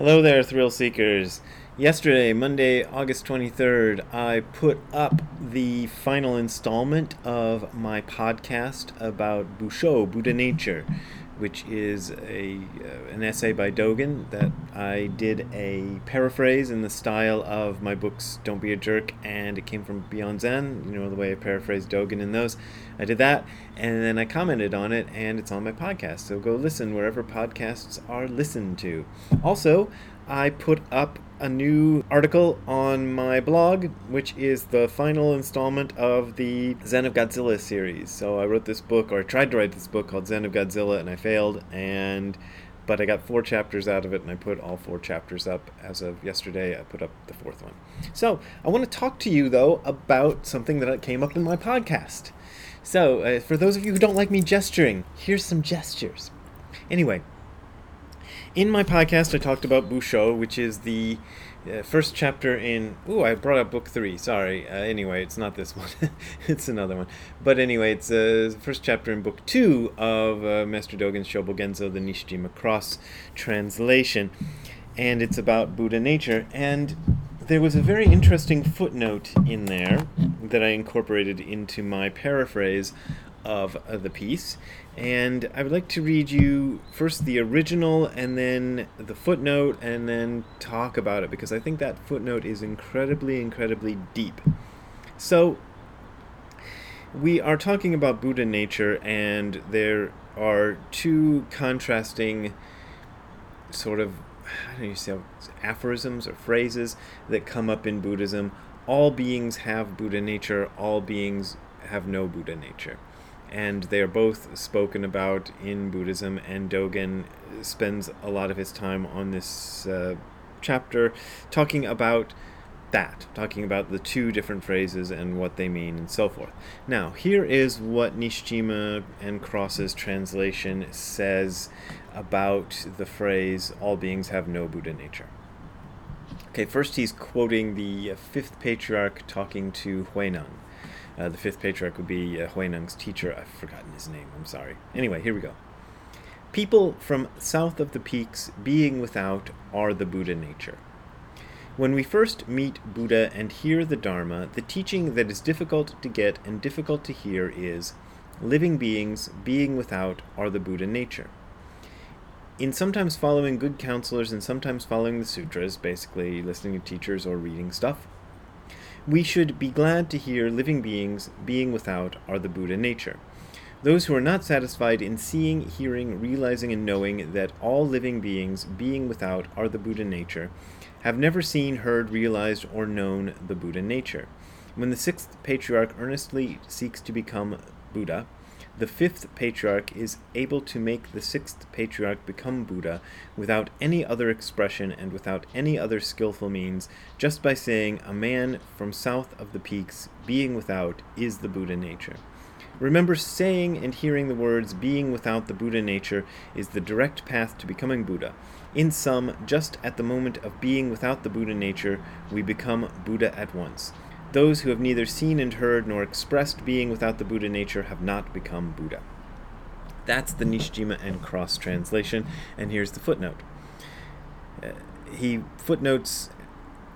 Hello there, thrill seekers. Yesterday, Monday, August 23rd, I put up the final installment of my podcast about Busho, Buddha Nature, which is a uh, an essay by Dogen that I did a paraphrase in the style of my books Don't Be a Jerk and It Came from Beyond Zen, you know the way I paraphrase Dogen in those. I did that and then I commented on it and it's on my podcast. So go listen wherever podcasts are listened to. Also, I put up a new article on my blog, which is the final installment of the Zen of Godzilla series. So I wrote this book, or I tried to write this book called Zen of Godzilla, and I failed. And but I got four chapters out of it, and I put all four chapters up as of yesterday. I put up the fourth one. So I want to talk to you though about something that came up in my podcast. So uh, for those of you who don't like me gesturing, here's some gestures. Anyway, in my podcast, I talked about Busho, which is the uh, first chapter in. Oh, I brought up book three. Sorry. Uh, anyway, it's not this one. it's another one. But anyway, it's the uh, first chapter in book two of uh, Master Dogen's Shobogenzo, the Nishijima Cross translation, and it's about Buddha nature. And there was a very interesting footnote in there that I incorporated into my paraphrase of uh, the piece. And I would like to read you first the original and then the footnote and then talk about it because I think that footnote is incredibly, incredibly deep. So, we are talking about Buddha nature, and there are two contrasting sort of, I don't know, you say aphorisms or phrases that come up in Buddhism. All beings have Buddha nature, all beings have no Buddha nature and they are both spoken about in Buddhism. And Dogen spends a lot of his time on this uh, chapter talking about that, talking about the two different phrases and what they mean and so forth. Now, here is what Nishijima and Cross's translation says about the phrase, all beings have no Buddha nature. Okay, first he's quoting the fifth patriarch talking to Huineng. Uh, the fifth patriarch would be uh, teacher. I've forgotten his name. I'm sorry. Anyway, here we go. People from south of the peaks, being without, are the Buddha nature. When we first meet Buddha and hear the Dharma, the teaching that is difficult to get and difficult to hear is living beings, being without, are the Buddha nature. In sometimes following good counselors and sometimes following the sutras, basically listening to teachers or reading stuff, we should be glad to hear living beings, being without, are the Buddha nature. Those who are not satisfied in seeing, hearing, realizing, and knowing that all living beings, being without, are the Buddha nature, have never seen, heard, realized, or known the Buddha nature. When the sixth patriarch earnestly seeks to become Buddha, the fifth patriarch is able to make the sixth patriarch become Buddha without any other expression and without any other skillful means, just by saying, A man from south of the peaks, being without, is the Buddha nature. Remember, saying and hearing the words being without the Buddha nature is the direct path to becoming Buddha. In sum, just at the moment of being without the Buddha nature, we become Buddha at once. Those who have neither seen and heard nor expressed being without the Buddha nature have not become Buddha. That's the Nishijima and Cross translation, and here's the footnote. Uh, he footnotes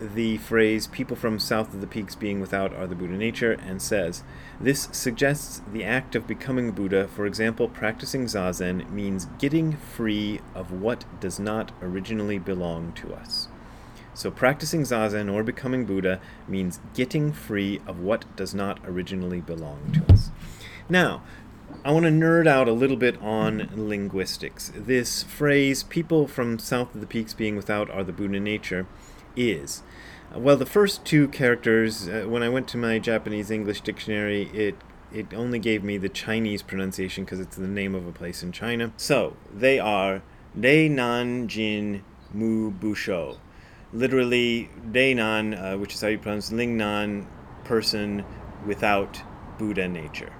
the phrase people from south of the peaks being without are the Buddha nature and says this suggests the act of becoming Buddha, for example, practicing Zazen, means getting free of what does not originally belong to us. So, practicing Zazen or becoming Buddha means getting free of what does not originally belong to us. Now, I want to nerd out a little bit on linguistics. This phrase, people from south of the peaks being without are the Buddha nature, is. Well, the first two characters, uh, when I went to my Japanese English dictionary, it it only gave me the Chinese pronunciation because it's the name of a place in China. So, they are Dei Nan Jin Mu Busho literally Deinan, uh, which is how you pronounce Lingnan, person without Buddha nature.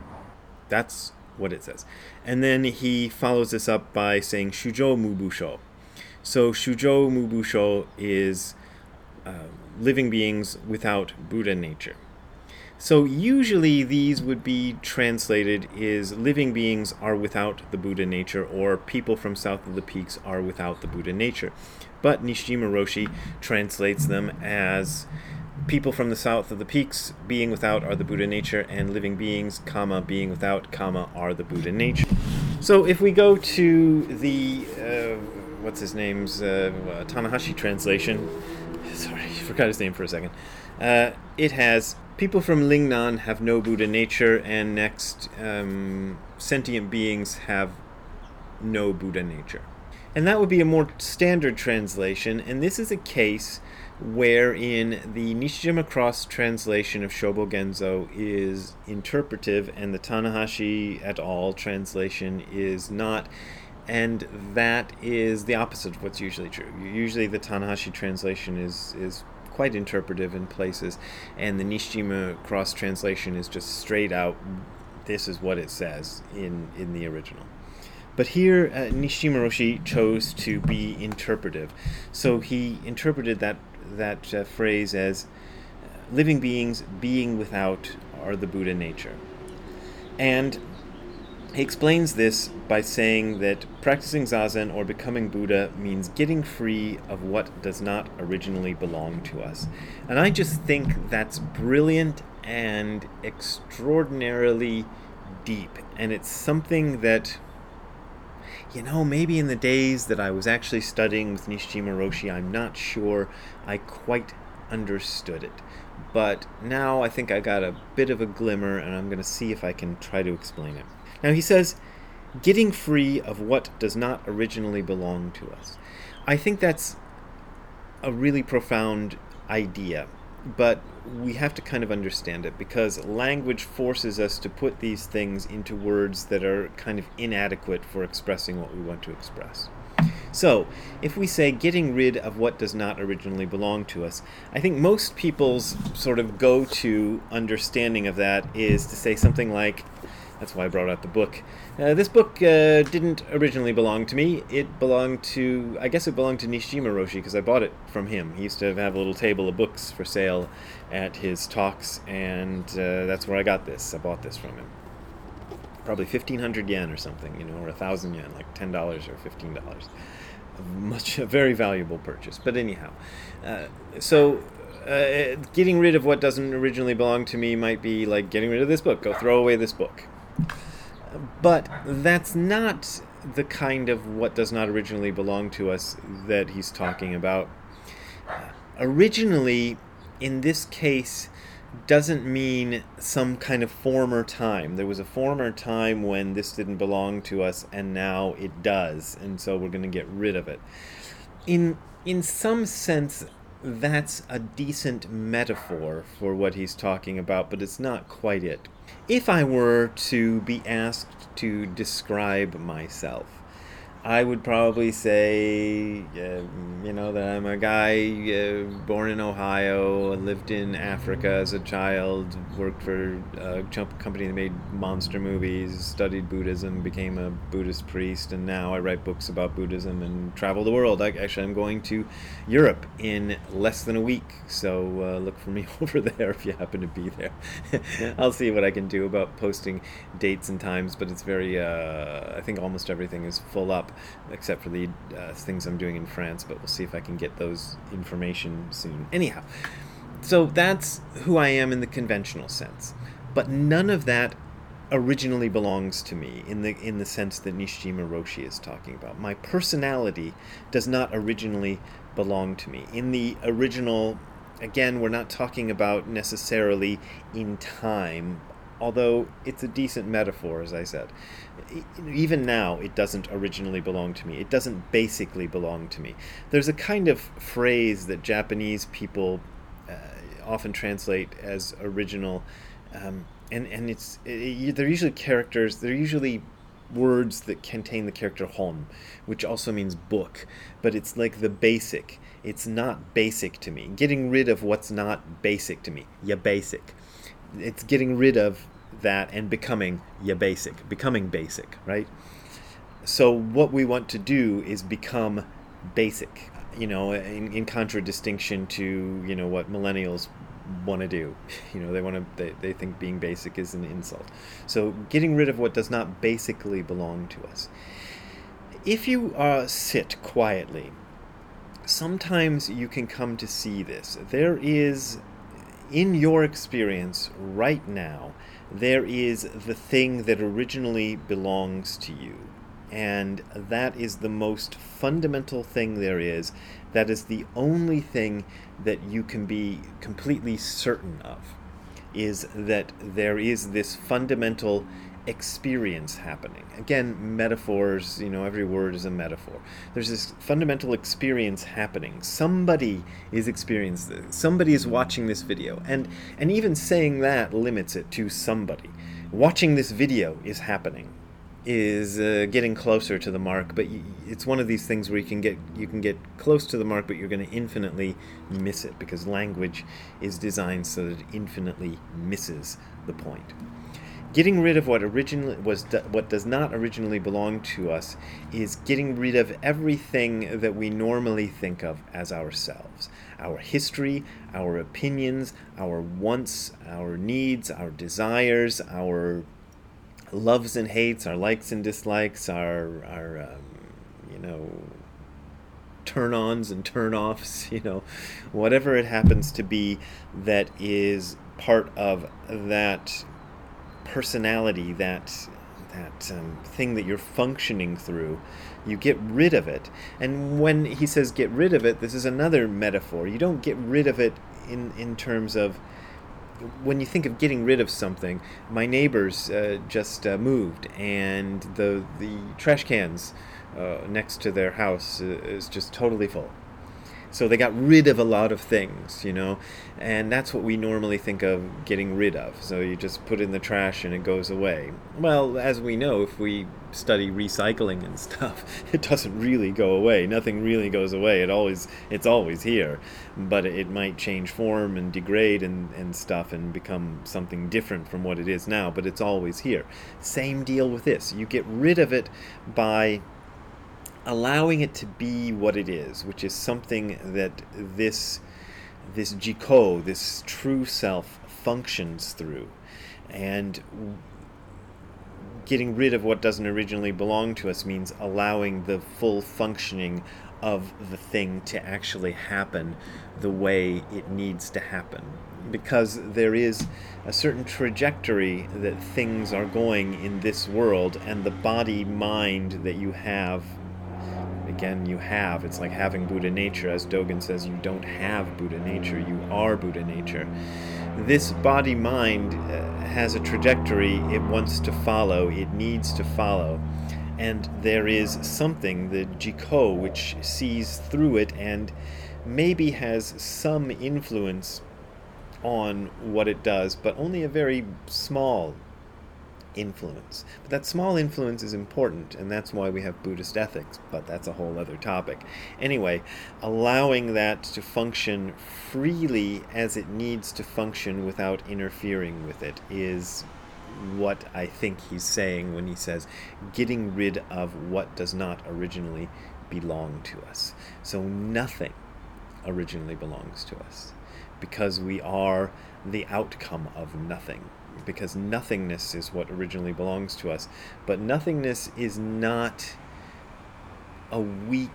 That's what it says. And then he follows this up by saying Shujo Mubusho. So Shujo Mubusho is uh, living beings without Buddha nature. So usually these would be translated is living beings are without the Buddha nature or people from south of the peaks are without the Buddha nature. But Nishijima Roshi translates them as people from the south of the peaks being without are the Buddha nature and living beings, comma, being without, comma, are the Buddha nature. So if we go to the uh, what's his name's uh, Tanahashi translation, sorry, forgot his name for a second. Uh, it has people from Lingnan have no Buddha nature, and next um, sentient beings have no Buddha nature. And that would be a more standard translation, and this is a case wherein the Nishijima Cross translation of Shobo Genzo is interpretive and the Tanahashi et al. translation is not. And that is the opposite of what's usually true. Usually, the Tanahashi translation is, is quite interpretive in places, and the Nishijima Cross translation is just straight out this is what it says in, in the original. But here, uh, Nishijima Roshi chose to be interpretive. So he interpreted that that uh, phrase as living beings being without are the Buddha nature. And he explains this by saying that practicing zazen or becoming Buddha means getting free of what does not originally belong to us. And I just think that's brilliant and extraordinarily deep. And it's something that you know, maybe in the days that I was actually studying with Nishijima Roshi, I'm not sure I quite understood it. But now I think I got a bit of a glimmer, and I'm going to see if I can try to explain it. Now he says, getting free of what does not originally belong to us. I think that's a really profound idea but we have to kind of understand it because language forces us to put these things into words that are kind of inadequate for expressing what we want to express. So, if we say getting rid of what does not originally belong to us, I think most people's sort of go to understanding of that is to say something like that's why I brought out the book. Uh, this book uh, didn't originally belong to me. It belonged to, I guess it belonged to Nishijima Roshi because I bought it from him. He used to have a little table of books for sale at his talks, and uh, that's where I got this. I bought this from him. Probably 1500 yen or something, you know, or a thousand yen, like $10 or $15. Much, a very valuable purchase. But anyhow, uh, so uh, getting rid of what doesn't originally belong to me might be like getting rid of this book. Go throw away this book. But that's not the kind of what does not originally belong to us that he's talking about. Originally, in this case, doesn't mean some kind of former time. There was a former time when this didn't belong to us, and now it does, and so we're going to get rid of it. In in some sense, that's a decent metaphor for what he's talking about, but it's not quite it. If I were to be asked to describe myself, I would probably say, uh, you know, that I'm a guy uh, born in Ohio, lived in Africa as a child, worked for a company that made monster movies, studied Buddhism, became a Buddhist priest, and now I write books about Buddhism and travel the world. I, actually, I'm going to Europe in less than a week, so uh, look for me over there if you happen to be there. I'll see what I can do about posting dates and times, but it's very, uh, I think almost everything is full up except for the uh, things I'm doing in France. But we'll see if I can get those information soon. Anyhow, so that's who I am in the conventional sense. But none of that originally belongs to me in the in the sense that Nishijima Roshi is talking about. My personality does not originally belong to me. In the original again, we're not talking about necessarily in time, although it's a decent metaphor as I said even now, it doesn't originally belong to me. It doesn't basically belong to me. There's a kind of phrase that Japanese people uh, often translate as original, um, and and it's it, they're usually characters. They're usually words that contain the character hon, which also means book, but it's like the basic. It's not basic to me. Getting rid of what's not basic to me. Yeah, basic. It's getting rid of that and becoming yeah basic, becoming basic, right? So what we want to do is become basic, you know, in, in contradistinction to you know what millennials want to do. You know, they want to they, they think being basic is an insult. So getting rid of what does not basically belong to us. If you uh, sit quietly, sometimes you can come to see this. There is in your experience right now, there is the thing that originally belongs to you. And that is the most fundamental thing there is. That is the only thing that you can be completely certain of. Is that there is this fundamental experience happening. Again, metaphors, you know, every word is a metaphor. There's this fundamental experience happening. Somebody is experiencing this. Somebody is watching this video. And and even saying that limits it to somebody. Watching this video is happening is uh, getting closer to the mark, but it's one of these things where you can get you can get close to the mark, but you're going to infinitely miss it because language is designed so that it infinitely misses the point. Getting rid of what originally was what does not originally belong to us is getting rid of everything that we normally think of as ourselves. Our history, our opinions, our wants, our needs, our desires, our loves and hates, our likes and dislikes, our our um, you know turn-ons and turn-offs, you know, whatever it happens to be that is part of that personality, that that um, thing that you're functioning through, you get rid of it. And when he says get rid of it, this is another metaphor. You don't get rid of it in in terms of when you think of getting rid of something. My neighbors uh, just uh, moved, and the the trash cans uh, next to their house uh, is just totally full. So they got rid of a lot of things, you know, and that's what we normally think of getting rid of. So you just put in the trash and it goes away. Well, as we know, if we study recycling and stuff, it doesn't really go away. Nothing really goes away. It always it's always here, but it might change form and degrade and, and stuff and become something different from what it is now, but it's always here. Same deal with this. You get rid of it by allowing it to be what it is, which is something that this this jiko, this true self, functions through, and getting rid of what doesn't originally belong to us means allowing the full functioning of the thing to actually happen the way it needs to happen. Because there is a certain trajectory that things are going in this world, and the body mind that you have again you have. It's like having Buddha nature. As Dogen says, you don't have Buddha nature, you are Buddha nature. This body mind uh, has a trajectory it wants to follow, it needs to follow. And there is something, the Jiko, which sees through it and maybe has some influence on what it does, but only a very small influence. But that small influence is important, and that's why we have Buddhist ethics, but that's a whole other topic. Anyway, allowing that to function freely as it needs to function without interfering with it is what I think he's saying when he says getting rid of what does not originally belong to us. So nothing originally belongs to us because we are the outcome of nothing because nothingness is what originally belongs to us. But nothingness is not a weak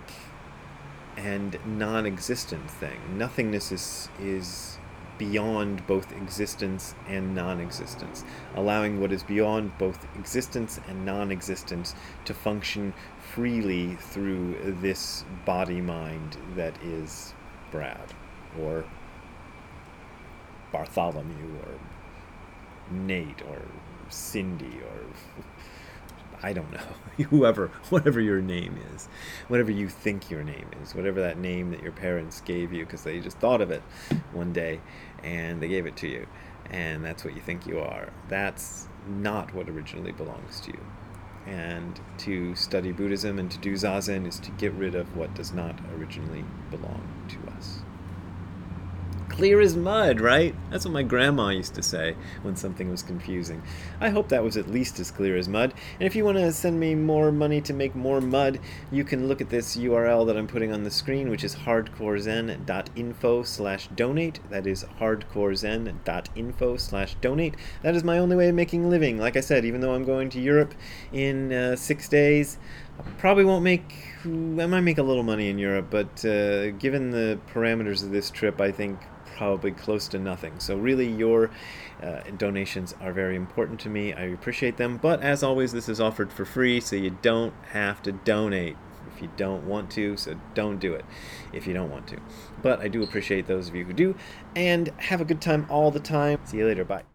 and non existent thing. Nothingness is, is beyond both existence and non existence, allowing what is beyond both existence and non existence to function freely through this body mind that is Brad or Bartholomew or Nate or Cindy or I don't know, whoever, whatever your name is, whatever you think your name is, whatever that name that your parents gave you because they just thought of it one day and they gave it to you, and that's what you think you are. That's not what originally belongs to you. And to study Buddhism and to do Zazen is to get rid of what does not originally belong to us. Clear as mud, right? That's what my grandma used to say when something was confusing. I hope that was at least as clear as mud. And if you want to send me more money to make more mud, you can look at this URL that I'm putting on the screen, which is hardcorezen.info slash donate. That is hardcorezen.info slash donate. That is my only way of making a living. Like I said, even though I'm going to Europe in uh, six days, I probably won't make I might make a little money in Europe, but uh, given the parameters of this trip, I think probably close to nothing. So, really, your uh, donations are very important to me. I appreciate them. But as always, this is offered for free, so you don't have to donate if you don't want to. So, don't do it if you don't want to. But I do appreciate those of you who do. And have a good time all the time. See you later. Bye.